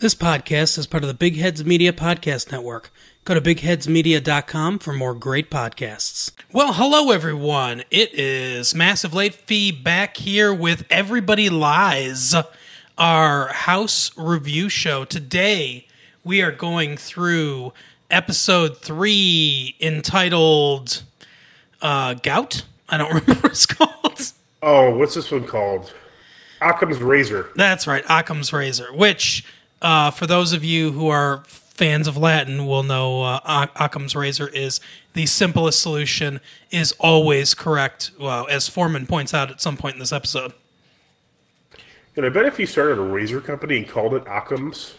This podcast is part of the Big Heads Media Podcast Network. Go to bigheadsmedia.com for more great podcasts. Well, hello everyone. It is Massive Late Fee back here with Everybody Lies, our house review show. Today, we are going through episode three entitled uh, Gout. I don't remember what it's called. Oh, what's this one called? Occam's Razor. That's right, Occam's Razor, which, uh, for those of you who are fans of Latin, will know uh, Occam's Razor is the simplest solution, is always correct, well, as Foreman points out at some point in this episode. And I bet if you started a razor company and called it Occam's,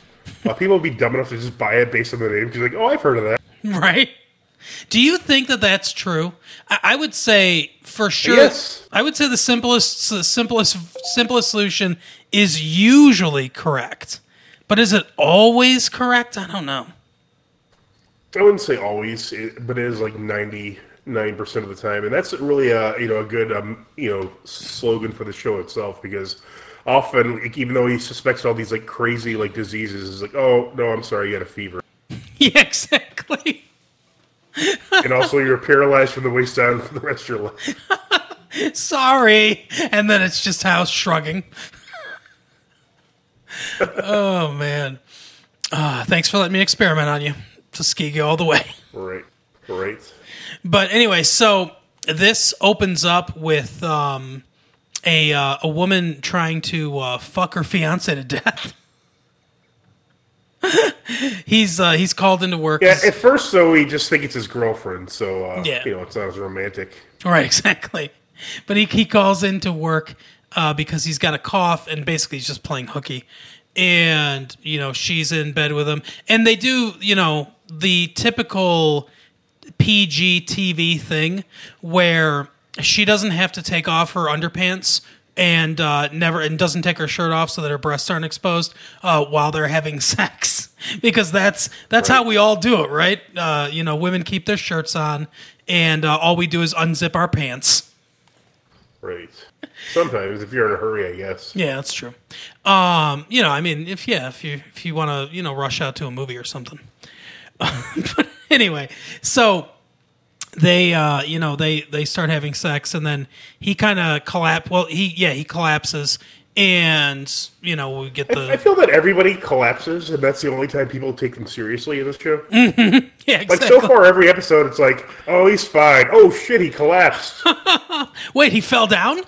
uh, people would be dumb enough to just buy it based on the name. Because like, oh, I've heard of that. Right? Do you think that that's true? I, I would say for sure. Yes. I would say the simplest, the simplest, simplest solution is usually correct, but is it always correct? I don't know. I wouldn't say always, but it is like ninety nine percent of the time, and that's really a you know a good um, you know slogan for the show itself because often like, even though he suspects all these like crazy like diseases, is like, oh no, I'm sorry, you had a fever, Yeah, exactly. and also you're paralyzed from the waist down for the rest of your life. Sorry, and then it's just house shrugging. oh man. Uh, thanks for letting me experiment on you. Tuskegee all the way. Right, right. But anyway, so this opens up with um, a uh, a woman trying to uh, fuck her fiance to death. he's uh, he's called into work. Yeah, at first though, he just think it's his girlfriend, so uh, Yeah. you know it's not as romantic. Right, exactly. But he he calls into work uh, because he's got a cough and basically he's just playing hooky. And you know she's in bed with him, and they do you know the typical PG TV thing where she doesn't have to take off her underpants and uh, never and doesn't take her shirt off so that her breasts aren't exposed uh, while they're having sex because that's that's how we all do it, right? Uh, you know, women keep their shirts on, and uh, all we do is unzip our pants. Right. Sometimes, if you're in a hurry, I guess. Yeah, that's true. Um, you know, I mean, if yeah, if you if you want to, you know, rush out to a movie or something. but anyway, so they uh you know they they start having sex and then he kind of collapse well he yeah he collapses and you know we get the. I the feel that everybody collapses, and that's the only time people take them seriously in this show. yeah Like so far, every episode, it's like, oh, he's fine. Oh shit, he collapsed. wait he fell down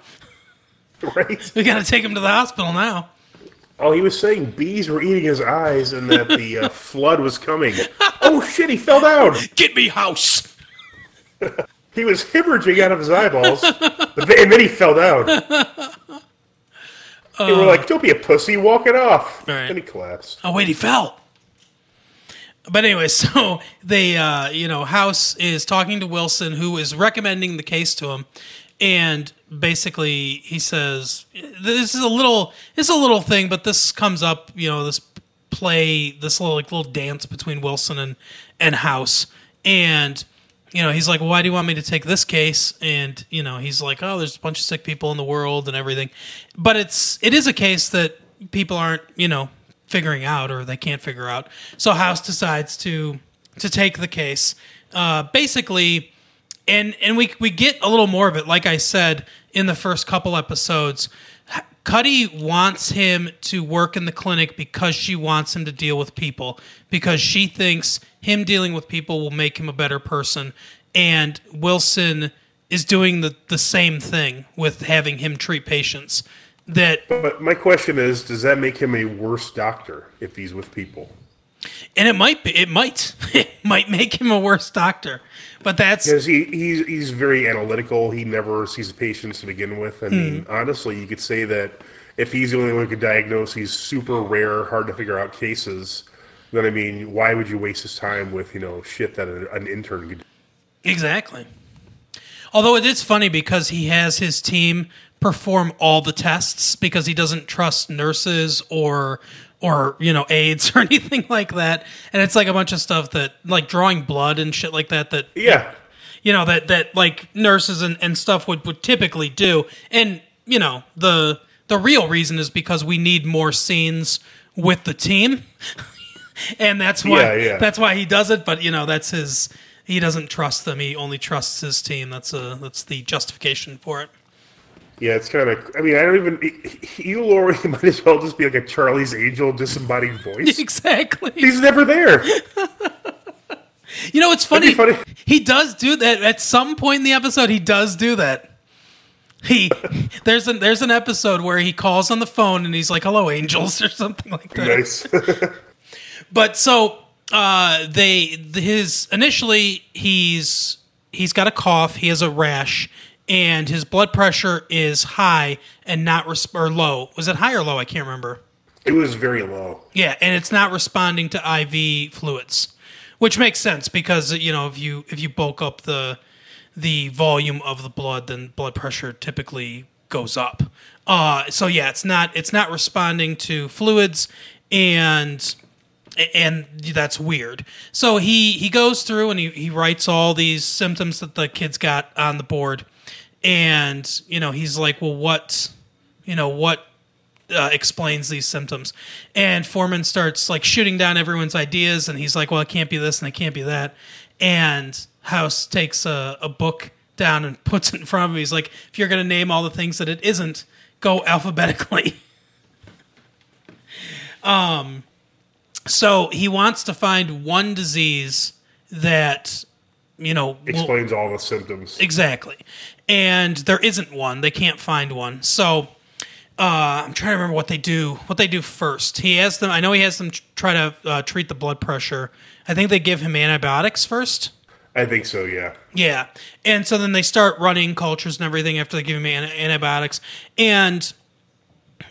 right? we gotta take him to the hospital now Oh, he was saying bees were eating his eyes, and that the uh, flood was coming. Oh shit, he fell down. get me house He was hemorrhaging out of his eyeballs, but then, and then he fell down. they were like, "Don't be a pussy, walk it off." Right. Then he collapsed. Oh wait, he fell. But anyway, so they, uh, you know, House is talking to Wilson, who is recommending the case to him, and basically he says, "This is a little, is a little thing, but this comes up, you know, this play, this little like little dance between Wilson and and House, and." You know, he's like, "Why do you want me to take this case?" And you know, he's like, "Oh, there's a bunch of sick people in the world and everything," but it's it is a case that people aren't, you know, figuring out or they can't figure out. So House decides to to take the case. Uh, basically, and and we we get a little more of it. Like I said in the first couple episodes, Cuddy wants him to work in the clinic because she wants him to deal with people because she thinks him dealing with people will make him a better person. And Wilson is doing the, the same thing with having him treat patients. That But my question is, does that make him a worse doctor if he's with people? and it might be it might it might make him a worse doctor but that's Because he, he's he's very analytical. He never sees patients to begin with. I mean, Hmm. honestly, you could say that if he's the only one who could diagnose these super rare, hard to figure out cases, then I mean, why would you waste his time with you know shit that an, an intern could? exactly although it is funny because he has his team perform all the tests because he doesn't trust nurses or or you know aides or anything like that and it's like a bunch of stuff that like drawing blood and shit like that that Yeah, you know that that like nurses and, and stuff would, would typically do and you know the the real reason is because we need more scenes with the team, and that's why Yeah, yeah. that's why he does it. But you know, that's his. He doesn't trust them. He only trusts his team. That's a that's the justification for it. Yeah, it's kind of. I mean, I don't even. Hugh Laurie might as well just be like a Charlie's Angel disembodied voice. Exactly. He's never there. You know, it's funny. funny. He does do that at some point in the episode. He does do that. He there's an there's an episode where he calls on the phone and he's like, "Hello, angels" or something like that. nice. But so uh, they his initially he's he's got a cough, he has a rash, and his blood pressure is high and not res- or low. Was it high or low? I can't remember. it was very low. Yeah, and it's not responding to IV fluids, which makes sense because you know if you if you bulk up the the volume of the blood, then blood pressure typically goes up. Uh, so yeah, it's not it's not responding to fluids, and and that's weird. So he he goes through and he, he writes all these symptoms that the kids got on the board, and you know he's like, well, what, you know what uh, explains these symptoms. And Foreman starts like shooting down everyone's ideas, and he's like, "Well, it can't be this, and it can't be that." And House takes a, a book down and puts it in front of him. He's like, "If you're going to name all the things that it isn't, go alphabetically." um, so he wants to find one disease that you know Explains all the symptoms. Exactly. And there isn't one. They can't find one. So uh, I'm trying to remember what they do. What they do first. He has them. I know he has them try to uh, treat the blood pressure. I think they give him antibiotics first. I think so. Yeah. Yeah. And so then they start running cultures and everything after they give him an- antibiotics. And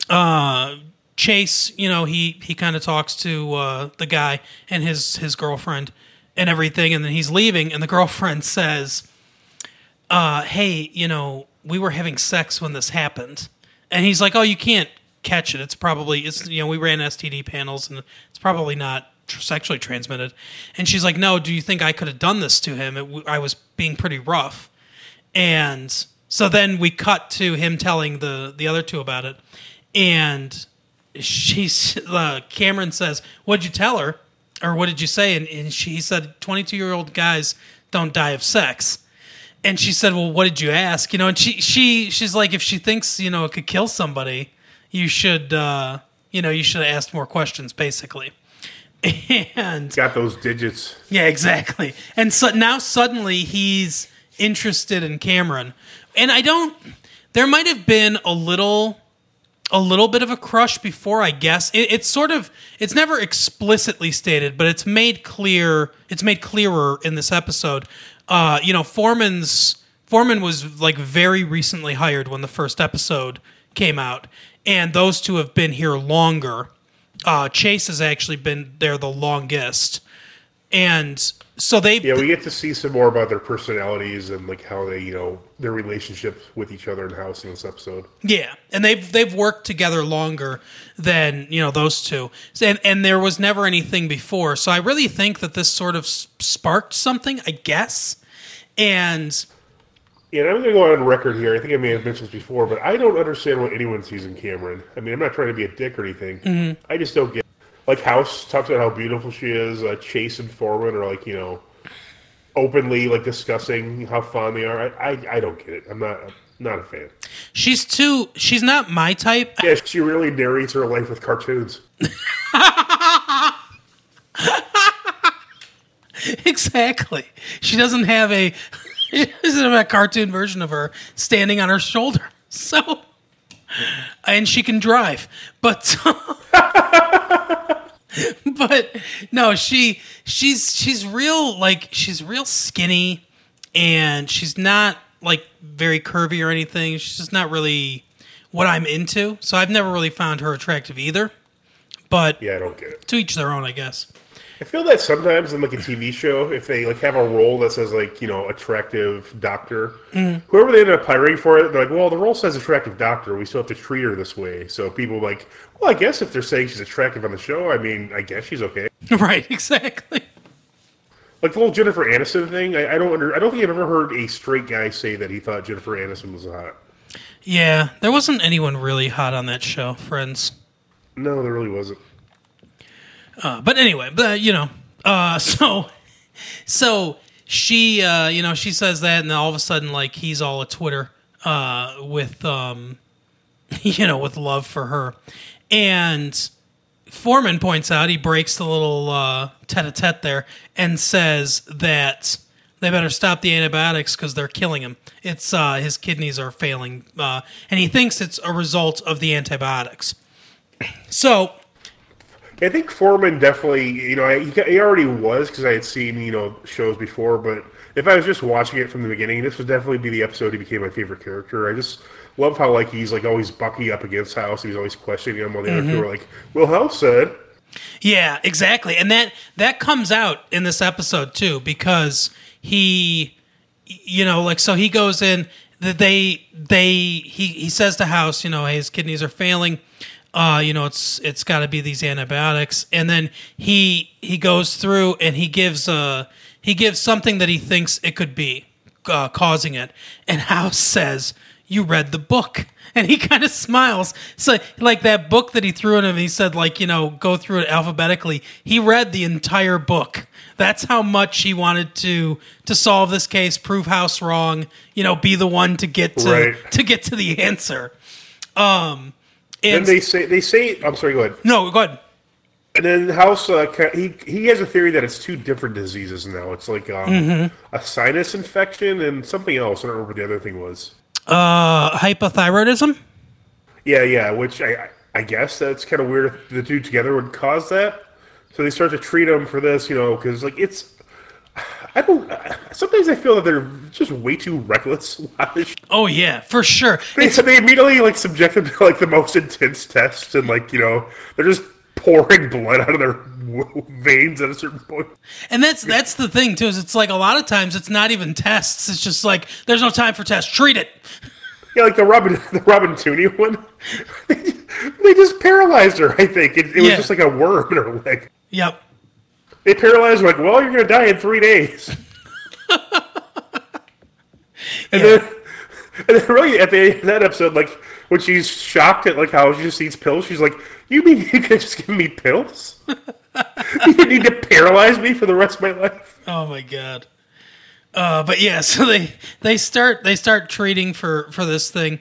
uh, Chase, you know, he he kind of talks to uh, the guy and his his girlfriend and everything, and then he's leaving, and the girlfriend says, uh, "Hey, you know, we were having sex when this happened," and he's like, "Oh, you can't catch it. It's probably it's you know we ran STD panels, and it's probably not." Sexually transmitted, and she's like, "No, do you think I could have done this to him? It, I was being pretty rough." And so then we cut to him telling the the other two about it, and she's uh, Cameron says, "What'd you tell her, or what did you say?" And, and she he said, "22 year old guys don't die of sex." And she said, "Well, what did you ask?" You know, and she she she's like, if she thinks you know it could kill somebody, you should uh, you know you should have asked more questions, basically. And Got those digits. yeah, exactly. And so now suddenly he's interested in Cameron. And I don't there might have been a little a little bit of a crush before, I guess. It, it's sort of it's never explicitly stated, but it's made clear it's made clearer in this episode. Uh, you know, Foreman's Foreman was like very recently hired when the first episode came out, and those two have been here longer. Uh, Chase has actually been there the longest, and so they Yeah, we get to see some more about their personalities and like how they, you know, their relationship with each other in house in this episode. Yeah, and they've they've worked together longer than you know those two, and and there was never anything before. So I really think that this sort of sparked something, I guess. And Yeah, and I'm going to go on record here. I think I may have mentioned this before, but I don't understand what anyone sees in Cameron. I mean, I'm not trying to be a dick or anything. Mm-hmm. I just don't get. Like House talks about how beautiful she is. Uh, Chase and Foreman are like you know, openly like discussing how fond they are. I, I, I don't get it. I'm not I'm not a fan. she's too she's not my type. Yeah, she really narrates her life with cartoons. exactly. She doesn't have a she doesn't have a cartoon version of her standing on her shoulder. So and she can drive. But but no, she she's she's real like she's real skinny and she's not like very curvy or anything. She's just not really what I'm into. So I've never really found her attractive either. But Yeah, I don't get it. to each their own, I guess. I feel that sometimes in like a TV show, if they like have a role that says like you know attractive doctor, mm. whoever they end up hiring for it, they're like, well, the role says attractive doctor. We still have to treat her this way. So people are like, well, I guess if they're saying she's attractive on the show, I mean, I guess she's okay. right, exactly. Like the whole Jennifer Aniston thing, I, I don't under, I don't think I've ever heard a straight guy say that he thought Jennifer Aniston was hot. Yeah, there wasn't anyone really hot on that show, friends. No, there really wasn't. Uh, but anyway, but you know, uh, so so she, uh, you know, she says that, and then all of a sudden, like he's all a Twitter uh, with, um, you know, with love for her, and Foreman points out he breaks the little uh, tete-a-tete there and says that they better stop the antibiotics because they're killing him. It's uh, his kidneys are failing, uh, and he thinks it's a result of the antibiotics. So I think Foreman definitely, you know, he, he already was because I had seen, you know, shows before. But if I was just watching it from the beginning, this would definitely be the episode he became my favorite character. I just love how like he's like always Bucky up against House. He's always questioning him while the other two mm-hmm. are like, "Well, House said." Yeah, exactly. And that that comes out in this episode too because he you know, like so he goes in that they they he he says to House, you know, hey, his kidneys are failing. Uh, you know, it's it's got to be these antibiotics. And then he he goes through and he gives uh he gives something that he thinks it could be uh, causing it. And House says, "You read the book." And he kind of smiles. So, like that book that he threw at him, he said, like, you know, go through it alphabetically. He read the entire book. That's how much he wanted to to solve this case, prove House wrong, you know, be the one to get to Right. to get to the answer. Um, and And they say they say, I'm sorry, go ahead. no, go ahead. And then House, uh, he he has a theory that it's two different diseases now. It's like um, Mm-hmm. a sinus infection and something else. I don't remember what the other thing was. Uh, hypothyroidism. Yeah, yeah. Which I I- I guess that's kind of weird. If the two together would cause that. So they start to treat him for this, you know, because like it's. I don't. Uh, sometimes I feel that they're just way too reckless. a lot of this shit. Oh yeah, for sure. They, they immediately like subject him to like the most intense tests, and like you know they're just pouring blood out of their veins at a certain point. And that's that's the thing too. Is it's like a lot of times it's not even tests. It's just like there's no time for tests. Treat it. Yeah, like the Robin, the Robin Tunney one. They, they just paralyzed her. I think it, it was Yeah. just like a worm in her leg. Yep. They paralyzed her like, well, you're gonna die in three days. and Yeah. then, and then really at the end of that episode, like when she's shocked at like how she just eats pills, she's like, "You mean you could just give me pills? you need to paralyze me for the rest of my life?" Oh my god. Uh, but yeah, so they they start they start treating for for this thing,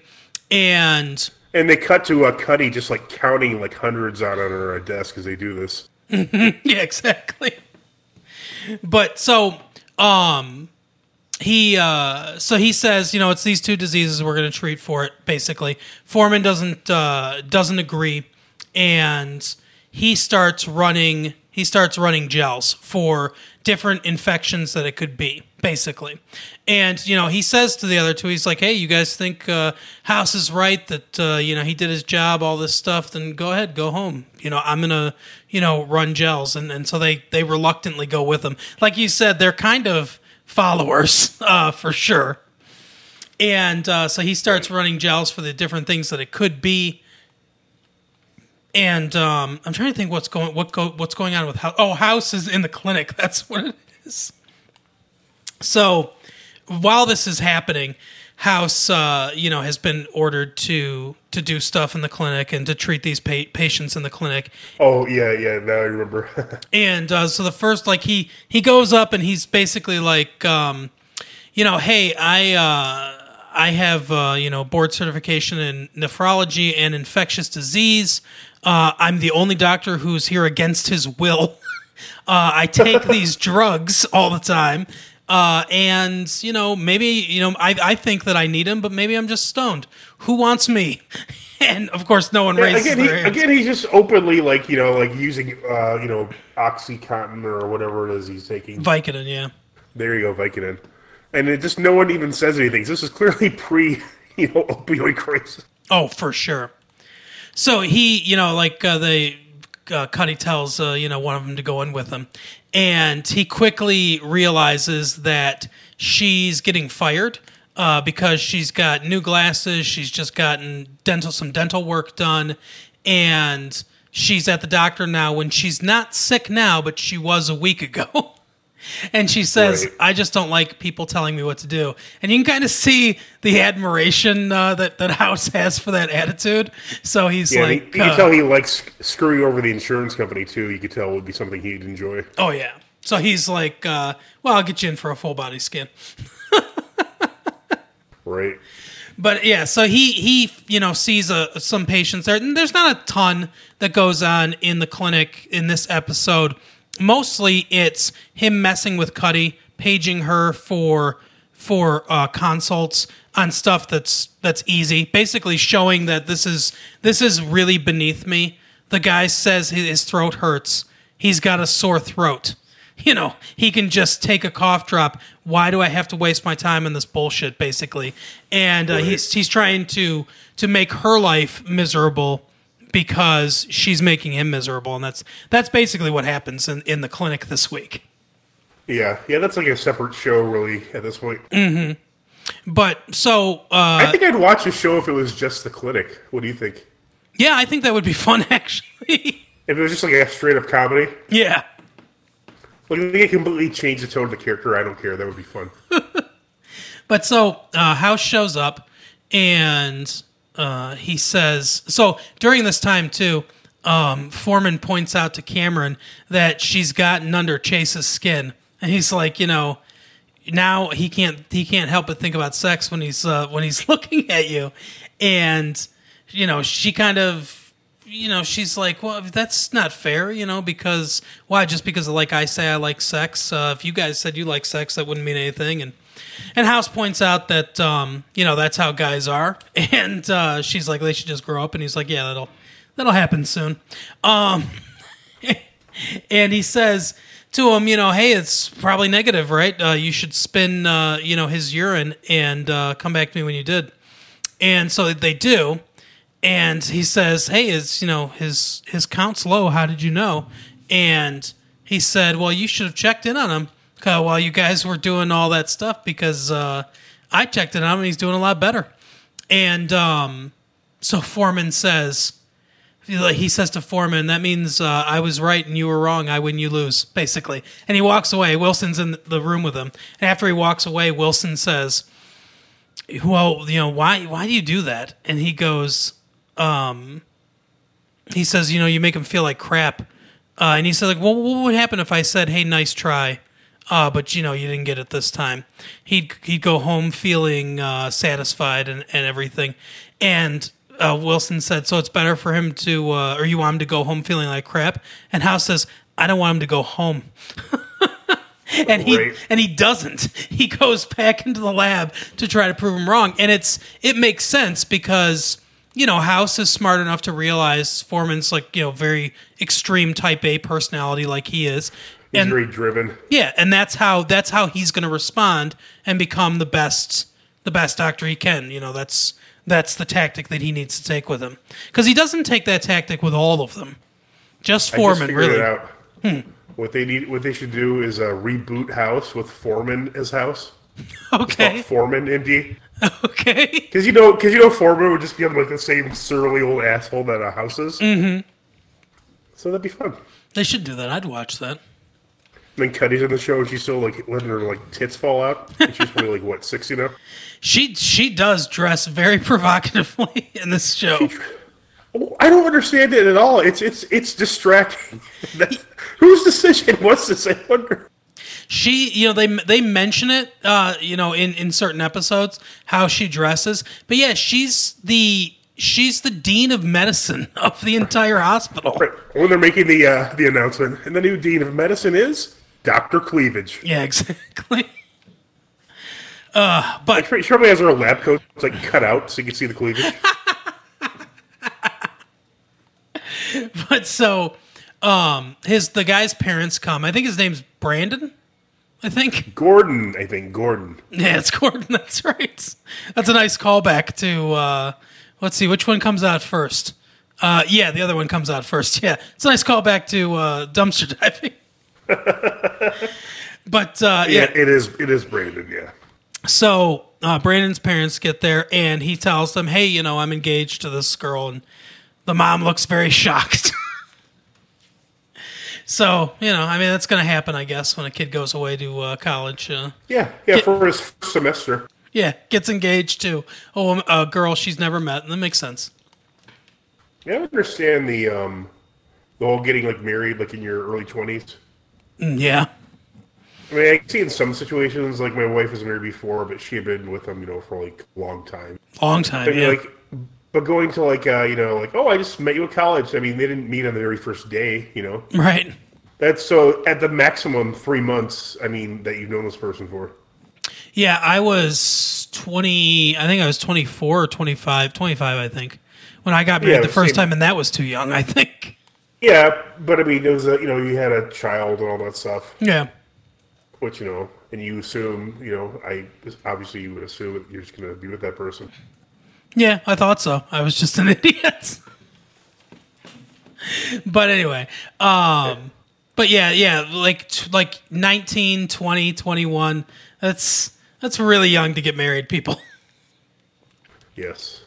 and And they cut to uh, Cuddy just like counting like hundreds out on her desk as they do this. yeah, exactly. But so um he uh so he says, you know, it's these two diseases we're going to treat for it basically. Foreman doesn't uh doesn't agree and he starts running he starts running gels for different infections that it could be basically. And you know he says to the other two he's like hey you guys think uh, house is right that uh, you know he did his job all this stuff then go ahead go home. You know i'm gonna you know run gels. And, and so they they reluctantly go with him. Like you said they're kind of followers uh, for sure. And uh, so he starts running gels for the different things that it could be and um, I'm trying to think what's going what go, what's going on with House. Oh, House is in the clinic. That's what it is. So while this is happening, House, uh, you know, has been ordered to to do stuff in the clinic and to treat these pa- patients in the clinic. Oh yeah, yeah. Now I remember. And uh, so the first, like he he goes up and he's basically like, um, you know, hey, I uh, I have uh, you know board certification in nephrology and infectious disease. Uh, I'm the only doctor who's here against his will. uh, I take these drugs all the time. Uh, and you know, maybe you know, I, I think that I need him, but maybe I'm just stoned. Who wants me? And of course, no one raises again, he, hands. again, he's just openly like you know, like using uh, you know, OxyContin or whatever it is he's taking. Vicodin, yeah. There you go, Vicodin. And it just no one even says anything. So This is clearly pre, you know, opioid crisis. Oh, for sure. So he, you know, like uh, the uh, Cuddy tells, uh, you know, one of them to go in with him, and he quickly realizes that she's getting fired uh, because she's got new glasses. She's just gotten dental some dental work done, and she's at the doctor now when she's not sick now, but she was a week ago. and she says, Right. "I just don't like people telling me what to do." And you can kind of see the admiration uh, that that House has for that attitude. So he's Yeah, like, he, you uh, can tell he likes screwing over the insurance company too. You could tell it would be something he'd enjoy. "Oh yeah." So he's like, uh, "Well, I'll get you in for a full body scan." Right. But yeah, so he he you know sees a, some patients there. And there's not a ton that goes on in the clinic in this episode. Mostly, it's him messing with Cuddy, paging her for for uh, consults on stuff that's that's easy. Basically, showing that this is this is really beneath me. The guy says his throat hurts. He's got a sore throat you know, he can just take a cough drop. Why do I have to waste my time in this bullshit, basically? And uh, he's he's trying to to make her life miserable because she's making him miserable, and that's that's basically what happens in, in the clinic this week. Yeah, yeah, that's like a separate show, really, at this point. But so I uh, think I'd watch a show if it was just the clinic. What do you think? yeah, I think that would be fun, actually. If it was just like a straight up comedy, yeah. like they completely change the tone of the character, I don't care. That would be fun. But so uh, House shows up and uh, he says, so during this time too, um, Foreman points out to Cameron that she's gotten under Chase's skin, and he's like, you know, now he can't he can't help but think about sex when he's uh, when he's looking at you, and you know she kind of. You know, she's like, well, that's not fair, you know, because why? Just because, like I say, I like sex. Uh, if you guys said you like sex, that wouldn't mean anything. And and House points out that um, you know that's how guys are, and uh, she's like they should just grow up, and he's like, yeah, that'll that'll happen soon. Um, and he says to him, you know, hey, it's probably negative, right? Uh, you should spin, uh, you know, his urine and uh, come back to me when you did. And so they do, and he says, hey, is you know his his count's low. How did you know? And he said, well, you should have checked in on him uh, while you guys were doing all that stuff because uh, I checked it out and he's doing a lot better. And um, so Foreman says, he says to Foreman, that means uh, I was right and you were wrong. I win, you lose, basically. And he walks away. Wilson's in the room with him. And after he walks away, Wilson says, well, you know, why, why do you do that? And he goes, um, he says, you know, you make him feel like crap. Uh, and he said, like, well, what would happen if I said, hey, nice try? Uh, but you know, you didn't get it this time. He'd he'd go home feeling uh, satisfied and, and everything. And uh, Wilson said, so it's better for him to, uh, or you want him to go home feeling like crap. And House says, I don't want him to go home. and he Right. and he doesn't. He goes back into the lab to try to prove him wrong, and it's it makes sense because you know House is smart enough to realize Foreman's like you know very extreme Type A personality like he is, He's and very driven. yeah, and that's how that's how he's going to respond and become the best the best doctor he can. You know that's that's the tactic that he needs to take with him because he doesn't take that tactic with all of them. Just I just Foreman, really. it out. What they need, what they should do is uh, reboot House with Foreman as House. Okay, Foreman, MD. okay. Because you know, because you know, Foreman would just be like the same surly old asshole that a House is. Mm-hmm. So that'd be fun. They should do that. I'd watch that. And then Cuddy's in the show, and she's still like letting her like tits fall out. And she's probably like what sixty now. She she does dress very provocatively in this show. Oh, I don't understand it at all. It's it's it's distracting. Whose decision was this? I wonder. She, you know, they they mention it, uh, you know, in in certain episodes how she dresses. But yeah, she's the she's the dean of medicine of the entire hospital. Right. When they're making the uh, the announcement, and the new dean of medicine is Doctor Cleavage. Yeah, exactly. Uh, but She probably has her lab coat it's like cut out so you can see the cleavage. but so um his the guy's parents come. I think his name's Brandon. I think. Gordon, I think Gordon. Yeah, it's Gordon. That's right. That's a nice callback to. Uh, let's see, which one comes out first? Uh, yeah, the other one comes out first. Yeah, it's a nice callback to uh, dumpster diving. but uh, Yeah, yeah, it is. It is Brandon. Yeah. so uh, Brandon's parents get there, and he tells them, "Hey, you know, I'm engaged to this girl," and the mom looks very shocked. So you know, I mean, that's going to happen, I guess, when a kid goes away to uh, college. Uh, Yeah, yeah, for his first semester. yeah, gets engaged to a, woman, a girl she's never met, and that makes sense. Yeah, I understand the um, the whole getting like married like in your early twenties. Mm, Yeah, I mean, I see in some situations like my wife was married before, but she had been with him, you know, for like a long time. long time. But Yeah, like, but going to like, uh, you know, like, oh, I just met you at college. I mean, they didn't meet on the very first day, you know. right. That's so at the maximum three months. I mean, that you've known this person for. Yeah, I was 20, I think I was 24 or 25, 25, I think, when I got married Yeah, the first same. time, and that was too young, I think. Yeah, but I mean, it was a, you know, you had a child and all that stuff, Yeah. which you know, and you assume, you know, I obviously you would assume that you're just going to be with that person. Yeah, I thought so. I was just an idiot. but anyway, um but yeah, yeah, like t- like 19, 20, 21. That's that's really young to get married, people. Yes.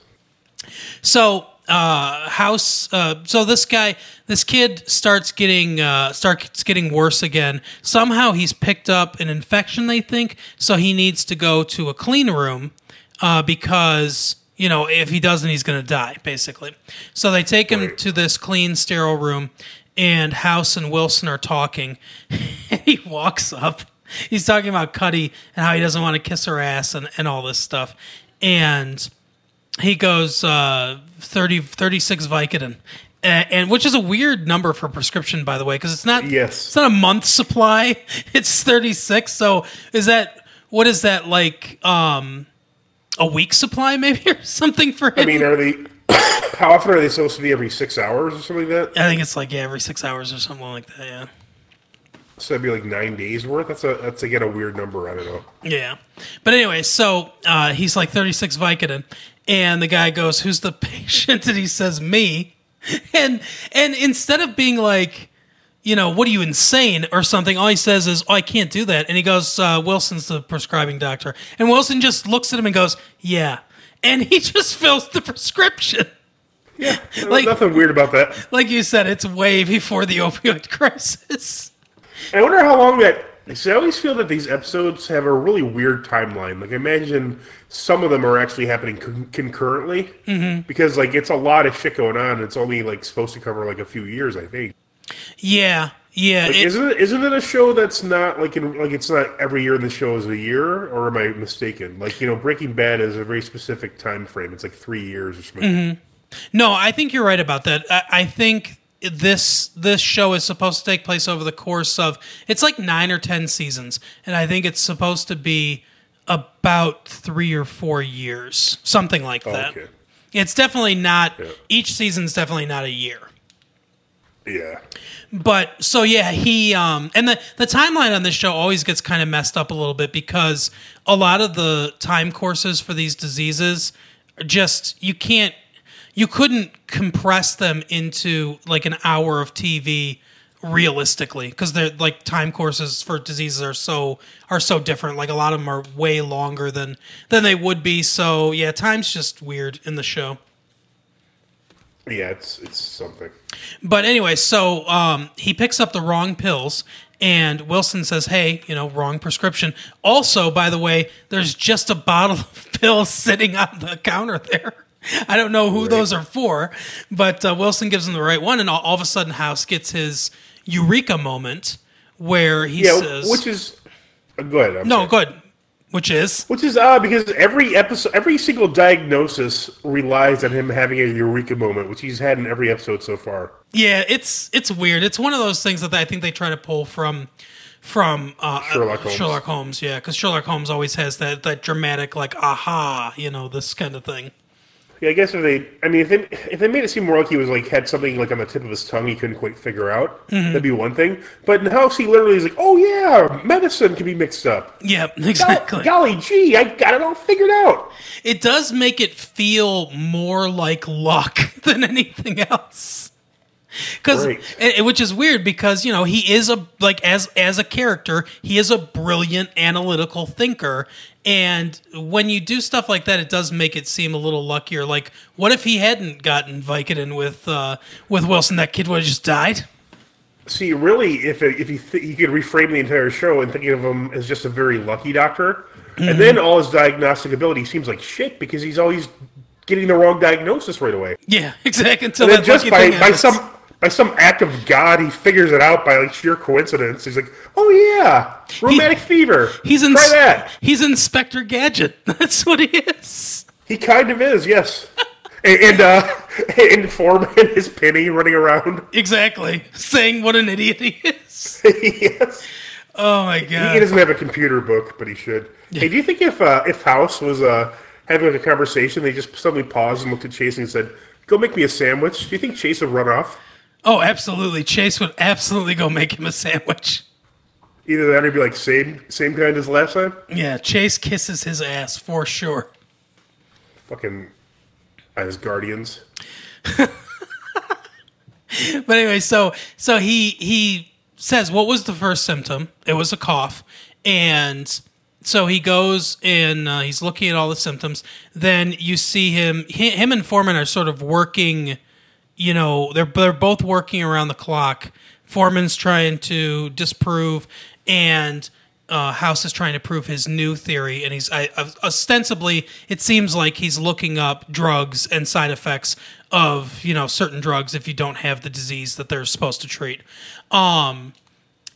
So, uh, house. Uh, so this guy, this kid starts getting uh, starts getting worse again. Somehow he's picked up an infection. They think so. He needs to go to a clean room uh, because you know if he doesn't, he's going to die basically. So they take him Right. to this clean, sterile room, and House and Wilson are talking. he walks up. He's talking about Cuddy and how he doesn't want to kiss her ass and, and all this stuff. And he goes uh, 30, 36 Vicodin. Uh, and which is a weird number for prescription, by the way, because it's not. Yes. it's not a month supply. It's thirty six. So is that what is that like? Um, a week supply, maybe, or something for him? I mean, are they? how often are they supposed to be? Every six hours or something like that? I think it's like yeah, every six hours or something like that. Yeah. So that'd be like nine days worth. That's a that's again a weird number. I don't know. Yeah. But anyway, so uh, he's like 36 Vicodin, and the guy goes, "Who's the patient?" And he says, "Me." And and instead of being like, you know, what are you insane or something, all he says is, "Oh, I can't do that." And he goes, uh, "Wilson's the prescribing doctor," and Wilson just looks at him and goes, "Yeah," and he just fills the prescription. Yeah, Like- nothing weird about that. Like you said, it's way before the opioid crisis. I wonder how long that. I always feel that these episodes have a really weird timeline. Like, I imagine some of them are actually happening con- concurrently mm-hmm. because, like, it's a lot of shit going on. And it's only like supposed to cover like a few years, I think. Yeah, yeah. Like, it- isn't it? Isn't it a show that's not like in like it's not every year in the show is a year, or am I mistaken? Like, you know, Breaking Bad is a very specific time frame. It's like three years or something. Mm-hmm. No, I think you're right about that. I, I think this this show is supposed to take place over the course of it's like nine or ten seasons, and I think it's supposed to be about three or four years, something like that. okay. It's definitely not. Yeah. Each season's definitely not a year. Yeah. But so yeah, he um and the the timeline on this show always gets kind of messed up a little bit because a lot of the time courses for these diseases are just you can't you couldn't compress them into like an hour of TV realistically because they're like time courses for diseases are so are so different like a lot of them are way longer than than they would be so yeah time's just weird in the show Yeah, it's it's something. But anyway, so um, he picks up the wrong pills, and Wilson says, "Hey, you know, wrong prescription." Also, by the way, there's just a bottle of pills sitting on the counter there. I don't know who Right. those are for, but uh, Wilson gives him the right one, and all, all of a sudden, House gets his eureka moment where he Yeah, says, which is uh, go ahead. I'm "No, sorry. good," which is Which is odd because every episode, every single diagnosis relies on him having a eureka moment, which he's had in every episode so far. Yeah, it's it's weird. It's one of those things that I think they try to pull from from uh, Sherlock Holmes. Sherlock Holmes, yeah, because Sherlock Holmes always has that that dramatic like aha, you know, this kind of thing. Yeah, I guess if they, I mean, if they if they made it seem more like he was like had something like on the tip of his tongue he couldn't quite figure out, Mm-hmm. that'd be one thing. But in House, he literally is like, "Oh yeah, medicine can be mixed up." Yeah, Gol- exactly. Golly gee, I got it all figured out. It does make it feel more like luck than anything else. Because, which is weird because you know he is a like as as a character he is a brilliant analytical thinker, and when you do stuff like that, it does make it seem a little luckier. Like, what if he hadn't gotten Vicodin with uh, with Wilson? That kid would have just died. See, really, if it, if you th- you could reframe the entire show and thinking of him as just a very lucky doctor, Mm-hmm. and then all his diagnostic ability seems like shit because he's always getting the wrong diagnosis right away. Yeah, exactly. Until And then that just by, by happens. some by some act of God, he figures it out by like sheer coincidence. He's like, "Oh yeah, rheumatic fever. he's in, try that." He's Inspector Gadget. That's what he is. He kind of is, yes. and and, uh, and Foreman is Penny running around. Exactly. Saying what an idiot he is. yes. Oh my god. He doesn't have a computer book, but he should. Hey, do you think if uh, if House was uh, having a conversation, they just suddenly paused and looked at Chase and said, "Go make me a sandwich"? Do you think Chase would run off? Oh, absolutely. Chase would absolutely go make him a sandwich. Either that or he'd be like same same kind as last time. Yeah, Chase kisses his ass for sure. Fucking as guardians. But anyway, so so he he says what was the first symptom? It was a cough, and so he goes and uh, he's looking at all the symptoms. Then you see him hi- him and Foreman are sort of working. You know, they're they're both working around the clock. Foreman's trying to disprove, and uh, House is trying to prove his new theory. And he's I, ostensibly, it seems like he's looking up drugs and side effects of you know certain drugs if you don't have the disease that they're supposed to treat. Um,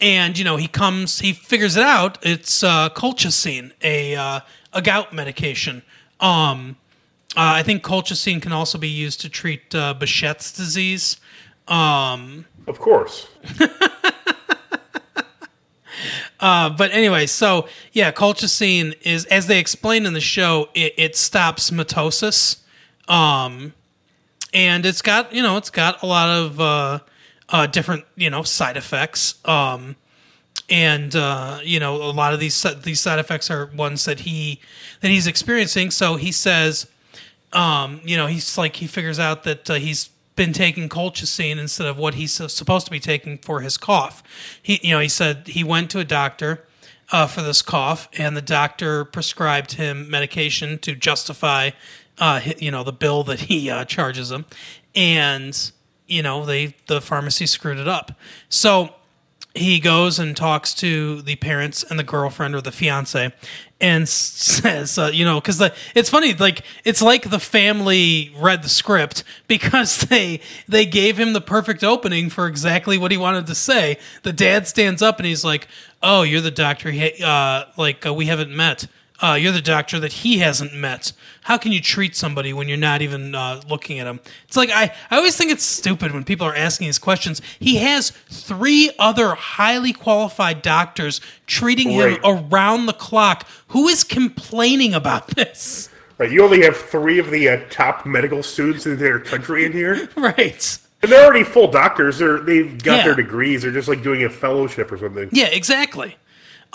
and you know he comes, he figures it out. It's uh, colchicine, a uh, a gout medication. Um, uh, I think colchicine can also be used to treat uh, Behçet's disease. Um, Of course. Uh, but anyway, so yeah, colchicine is, as they explain in the show, it, it stops mitosis, um, and it's got you know it's got a lot of uh, uh, different you know side effects, um, and uh, you know a lot of these these side effects are ones that he that he's experiencing. So he says, um, you know, he's like he figures out that uh, he's been taking colchicine instead of what he's supposed to be taking for his cough. He, you know, he said he went to a doctor uh, for this cough, and the doctor prescribed him medication to justify, uh, you know, the bill that he uh, charges him, and you know, they the pharmacy screwed it up. So he goes and talks to the parents and the girlfriend or the fiance and says uh, you know because it's funny like it's like the family read the script because they they gave him the perfect opening for exactly what he wanted to say. The dad stands up and he's like oh you're the doctor he, uh, like uh, we haven't met uh, you're the doctor that he hasn't met. How can you treat somebody when you're not even uh, looking at him? It's like I, I always think it's stupid when people are asking these questions. He has three other highly qualified doctors treating him around the clock. Who is complaining about this? Right. You only have three of the uh, top medical students in their country in here. Right. And they're already full doctors. They're they've got Yeah. their degrees. They're just like doing a fellowship or something. Yeah, exactly.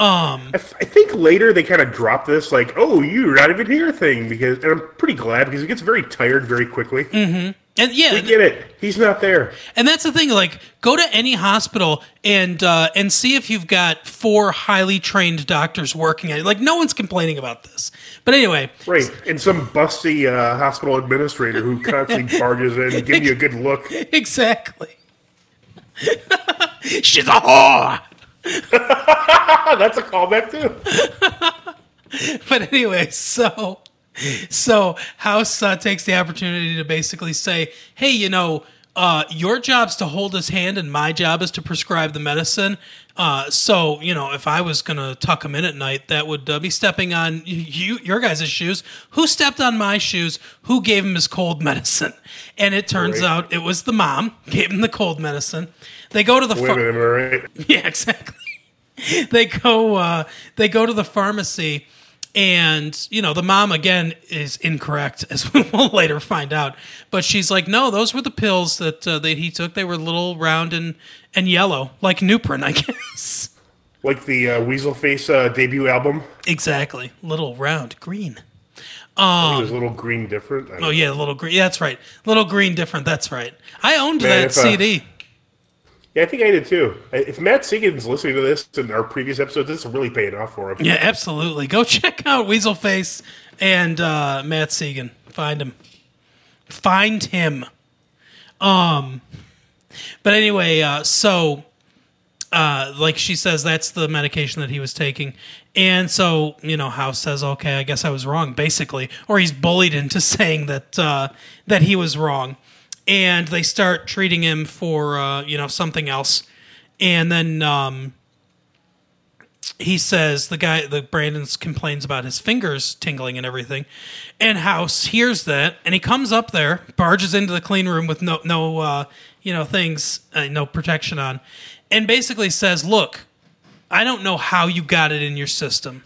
I, f- I think later they kind of drop this like, "Oh, you're not even here" thing because, and I'm pretty glad because he gets very tired very quickly. And yeah, We get it. He's not there. And that's the thing. Like, go to any hospital and uh, and see if you've got four highly trained doctors working at it. Like, no one's complaining about this. But anyway, Right. And some busty uh, hospital administrator who constantly barges in, giving you a good look. exactly. She's a whore. That's a callback too. But anyway, so so House uh, takes the opportunity to basically say, "Hey, you know, uh, your job's to hold his hand, and my job is to prescribe the medicine. Uh, so, you know, if I was gonna tuck him in at night, that would uh, be stepping on you, your guys' shoes. Who stepped on my shoes? Who gave him his cold medicine? And it turns out it was the mom gave him the cold medicine. They go to the Wait a ph- minute, am I right? yeah, exactly. they go uh, they go to the pharmacy and you know the mom again is incorrect as we will later find out. But she's like no those were the pills that uh, that he took. They were little round and and yellow like Nuprin I guess. Like the uh, Weasel Face uh, debut album. exactly. Little round green. It was a little green different. Oh yeah little green yeah, that's right. Little green different that's right. I owned Man, that uh, CD Yeah, I think I did too. If Matt Segan's listening to this in our previous episodes, this is really paying off for him. Yeah, absolutely. Go check out Weaselface and uh, Matt Segan. Find him. Find him. Um, but anyway, uh, so uh, like she says, that's the medication that he was taking. And so, you know, House says, okay, I guess I was wrong, basically. Or he's bullied into saying that, uh, that he was wrong. And they start treating him for, uh, you know, something else. And then, um, he says the guy the brandon's complains about his fingers tingling and everything and house hears that and he comes up there barges into the clean room with no no uh, you know things uh, no protection on and basically says look i don't know how you got it in your system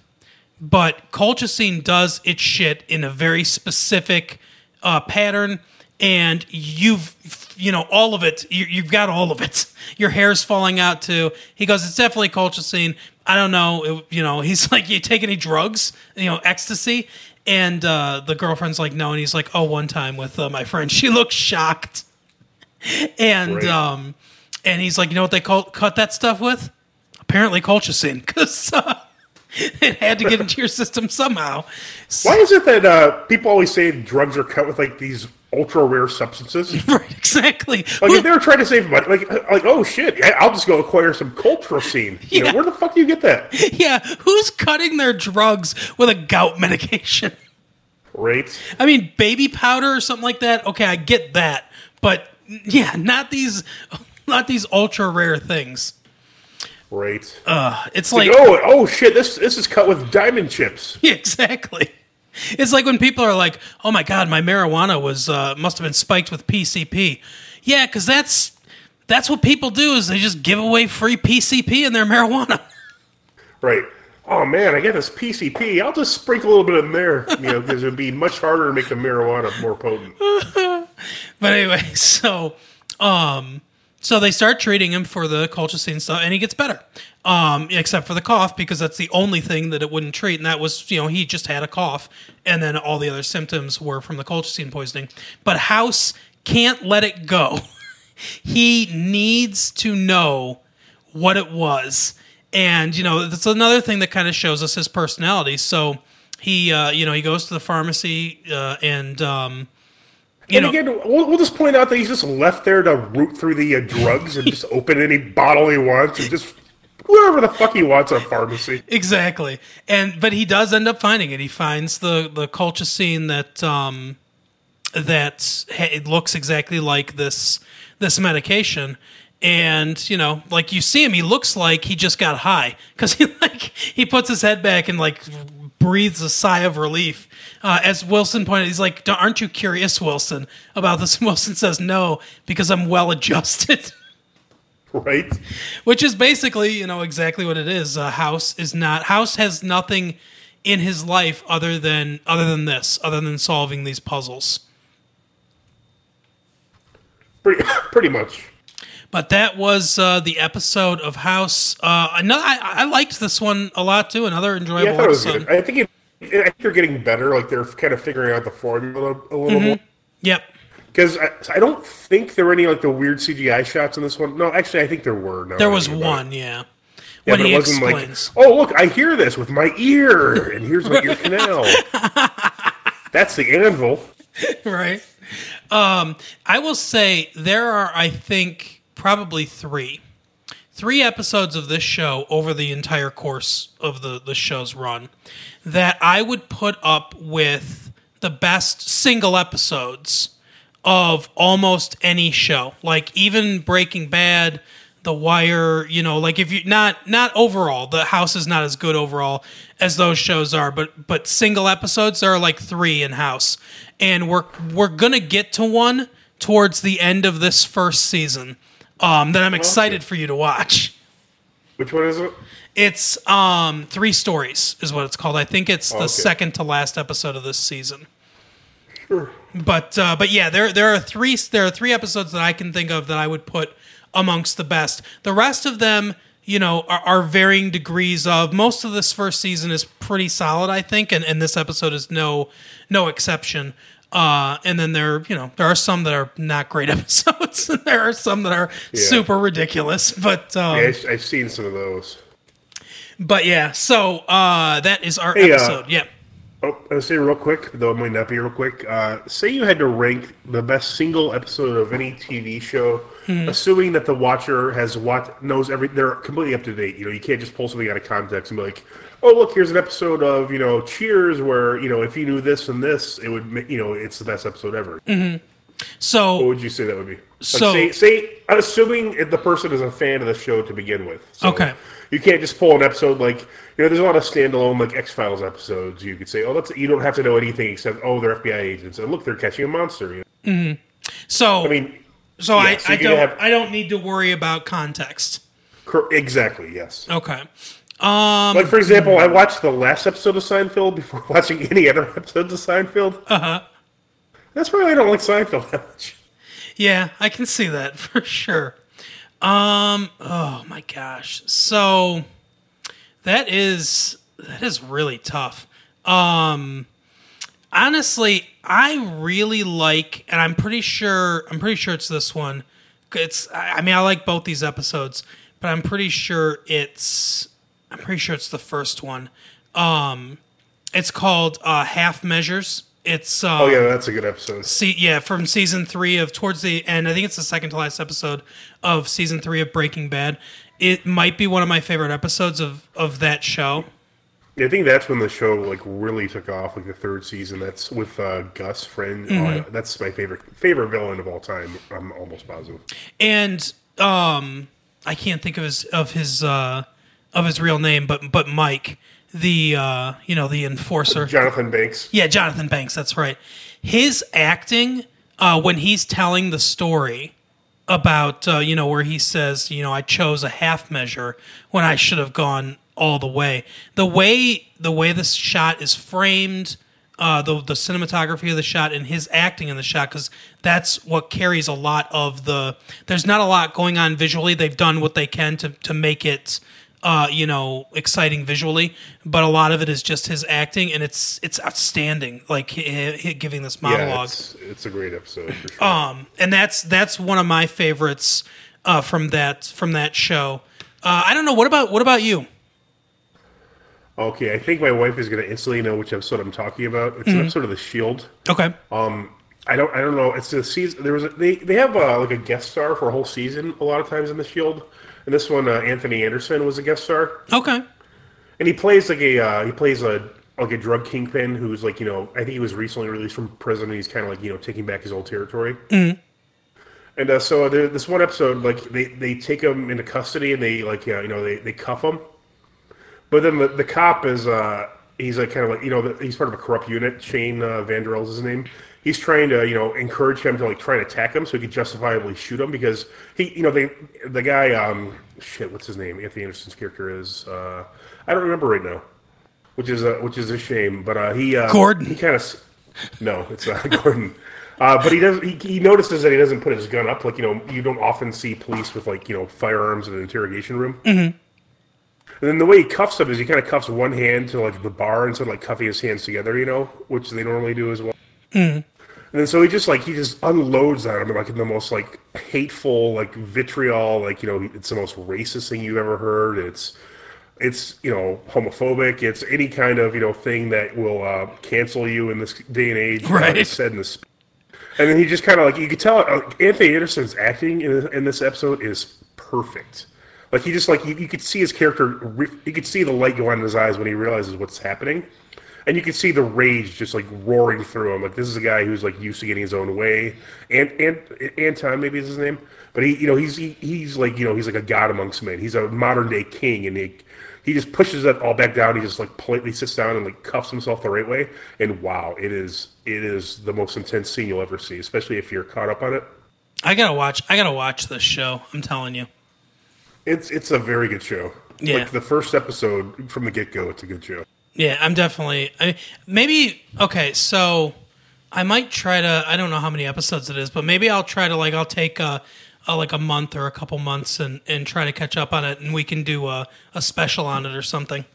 but colchicine does its shit in a very specific uh, pattern and you've you know all of it you, you've got all of it. Your hair's falling out too. He goes it's definitely colchicine. I don't know it, you know he's like you take any drugs? You know ecstasy. And uh, the girlfriend's like no and he's like oh one time with uh, my friend. She looks shocked. And um and he's like you know what they call cut that stuff with? Apparently colchicine. Because uh, it had to get into your system somehow. So- Why is it that uh, people always say drugs are cut with like these ultra rare substances? right exactly Like if they were trying to save money, like like oh shit, I'll just go acquire some colchicine. You Yeah. know, where the fuck do you get that? Yeah, who's cutting their drugs with a gout medication? Right? I mean, baby powder or something like that. Okay, I get that, but yeah, not these, not these ultra rare things. Right. Uh, it's like, oh oh shit, this this is cut with diamond chips. yeah, exactly. It's like when people are like, "Oh my god, my marijuana was uh, must have been spiked with PCP." Yeah, because that's that's what people do is they just give away free PCP in their marijuana. Right. Oh man, I got this PCP. I'll just sprinkle a little bit in there, you know, because it'd be much harder to make the marijuana more potent. But anyway, so um so they start treating him for the colchicine stuff and he gets better. Um, except for the cough because that's the only thing that it wouldn't treat, and that was you know he just had a cough, and then all the other symptoms were from the colchicine poisoning. But House can't let it go. he needs to know what it was, and you know that's another thing that kind of shows us his personality. So he uh, you know he goes to the pharmacy uh, and um, you And know again, we'll, we'll just point out that he's just left there to root through the uh, drugs and just open any bottle he wants and just whatever the fuck he wants a pharmacy. Exactly, and but he does end up finding it. He finds the the colchicine that um, that ha- it looks exactly like this this medication, and you know, like you see him, he looks like he just got high because he like he puts his head back and like breathes a sigh of relief. Uh, as Wilson pointed, he's like, "Don't- "Aren't you curious, Wilson, about this?" Wilson says, "No, because I'm well adjusted." Right? which is basically you know exactly what it is uh, house is not house has nothing in his life other than other than this other than solving these puzzles Pretty, pretty much. but that was uh, the episode of house uh, another, I, I liked this one a lot too another enjoyable Yeah, I thought it was episode. I think it, I think they're getting better. Like they're kind of figuring out the formula a little Mm-hmm. more. yep Because I, I don't think there were any like the weird CGI shots in this one. No, actually, I think there were. now there was one it. yeah Yeah, when but it wasn't explains like, oh look, I hear this with my ear, and here's my ear canal. That's the anvil. right? Um, I will say there are, I think, probably three, three episodes of this show over the entire course of the the show's run that I would put up with the best single episodes of almost any show, like even Breaking Bad. The Wire, you know, like if you not not overall, the House is not as good overall as those shows are, but but single episodes there are like three in House, and we're we're gonna get to one towards the end of this first season um, that I'm excited for you to watch. Which one is it? It's um, three stories is what it's called. I think it's the Okay. second to last episode of this season. Sure. But uh, but yeah, there there are three there are three episodes that I can think of that I would put amongst the best. The rest of them, you know, are, are varying degrees of. Most of this first season is pretty solid, I think, and, and this episode is no no exception. Uh, and then there, you know, there are some that are not great episodes, and there are some that are super ridiculous. But um, Yeah, I've, I've seen some of those. but yeah, so uh, that is our Hey, uh, episode. yeah. Oh, I'll say real quick, though it might not be real quick. Uh, say you had to rank the best single episode of any TV show, assuming that the watcher has watched knows every. They're completely up to date. You know, you can't just pull something out of context and be like, "Oh, look, here's an episode of you know Cheers where you know if you knew this and this, it would you know it's the best episode ever." So What would you say that would be? Like, So- say, say assuming the person is a fan of the show to begin with. So Okay. You can't just pull an episode like you know. There's a lot of standalone like X Files episodes. You could say, oh, that's you don't have to know anything except oh, they're FBI agents and look, they're catching a monster. You know? so I mean, so yeah, I, so I don't have- I don't need to worry about context. cor- exactly yes. Okay. Um Like for example, I watched the last episode of Seinfeld before watching any other episodes of Seinfeld. Uh Uh-huh. huh. That's why I don't like Seinfeld that much. Yeah, I can see that for sure. Um oh my gosh. So that is that is really tough. Um honestly, I really like and I'm pretty sure I'm pretty sure it's this one. It's I mean I like both these episodes, but I'm pretty sure it's I'm pretty sure it's the first one. Um it's called uh Half Measures. It's uh, Oh yeah, that's a good episode. See, yeah, from season three of towards the end. I think it's the second to last episode of season three of Breaking Bad. It might be one of my favorite episodes of of that show. I think that's when the show like really took off, like the third season. That's with uh, Gus Fring. Mm-hmm. Oh, that's my favorite favorite villain of all time. I'm almost positive. And um, I can't think of his of his uh, of his real name, but but Mike, the uh, you know the enforcer. Jonathan Banks. Yeah, Jonathan Banks. That's right. His acting uh, when he's telling the story about uh, you know where he says you know I chose a half measure when I should have gone all the way. The way the way this shot is framed, uh, the the cinematography of the shot and his acting in the shot because that's what carries a lot of the. There's not a lot going on visually. They've done what they can to to make it uh, you know, exciting visually, but a lot of it is just his acting, and it's it's outstanding. Like he, he giving this Yeah, monologue, it's, it's a great episode for sure. um, and that's that's one of my favorites uh, from that from that show. Uh, I don't know. What about what about you? okay, I think my wife is going to instantly know which episode I'm talking about. It's Mm-hmm. an episode of The Shield. Okay, Um, I don't I don't know. It's a season. There was a, they they have uh, like a guest star for a whole season a lot of times in The Shield. And this one, uh, Anthony Anderson was a guest star. okay, and he plays like a uh, he plays a like a drug kingpin who's like you know I think he was recently released from prison. and He's kind of like you know taking back his old territory. And uh, so there, this one episode, like they, they take him into custody and they like yeah, you know they, they cuff him, but then the, the cop is uh, he's like kind of like you know he's part of a corrupt unit. Shane uh, Vendrell is his name. He's trying to you know encourage him to like try and attack him so he could justifiably shoot him because he you know they the guy um shit what's his name Anthony Anderson's character is uh, I don't remember right now, which is a which is a shame. But uh, he uh, Gordon. he kind of no it's not Gordon. Uh, but he does. He, he notices that he doesn't put his gun up. Like you know, you don't often see police with like you know firearms in an interrogation room. Mm-hmm. And then the way he cuffs him is he kind of cuffs one hand to like the bar instead of like cuffing his hands together. You know, which they normally do as well. And then so he just like he just unloads on him like in the most like hateful like vitriol like you know it's the most racist thing you've ever heard. It's it's you know homophobic. It's any kind of you know thing that will uh, cancel you in this day and age. uh, Right. is said in this. And then he just kind of like you could tell uh, Anthony Anderson's acting in, in this episode is perfect. Like he just like you, you could see his character. You could see the light go on in his eyes when he realizes what's happening, and you could see the rage just like roaring through him. Like this is a guy who's like used to getting his own way. And and Anton maybe is his name, but he you know he's he, he's like you know he's like a god amongst men. He's a modern day king, and he he just pushes that all back down. He just like politely sits down and like cuffs himself the right way. And wow, it is it is the most intense scene you'll ever see, especially if you're caught up on it. I gotta watch. I gotta watch this show. I'm telling you. It's it's a very good show. Yeah. Like the first episode from the get go, it's a good show. Yeah, I'm definitely. I maybe okay. So I might try to. I don't know how many episodes it is, but maybe I'll try to like. I'll take a, a like a month or a couple months and and try to catch up on it, and we can do a a special on it or something.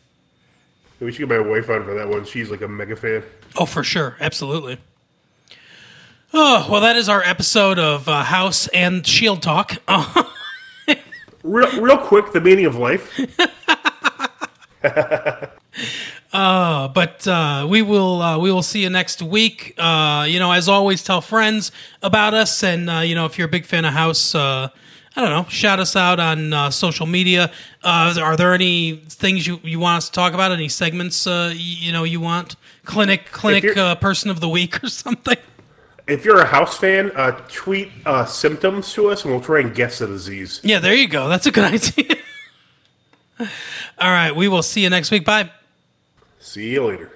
We should get my wife on for that one. She's like a mega fan. Oh, for sure, absolutely. Oh well, that is our episode of uh, House and Shield Talk. Real, real quick, the meaning of life. Uh, but uh, we will uh, we will see you next week. Uh, you know, as always, tell friends about us, and uh, you know, if you're a big fan of House, uh, I don't know, shout us out on uh, social media. Uh, are there any things you, you want us to talk about? Any segments uh, y- you know you want? Clinic clinic uh, person of the week or something. If you're a house fan, uh, tweet uh, symptoms to us, and we'll try and guess the disease. Yeah, there you go. That's a good idea. All right, we will see you next week. Bye. See you later.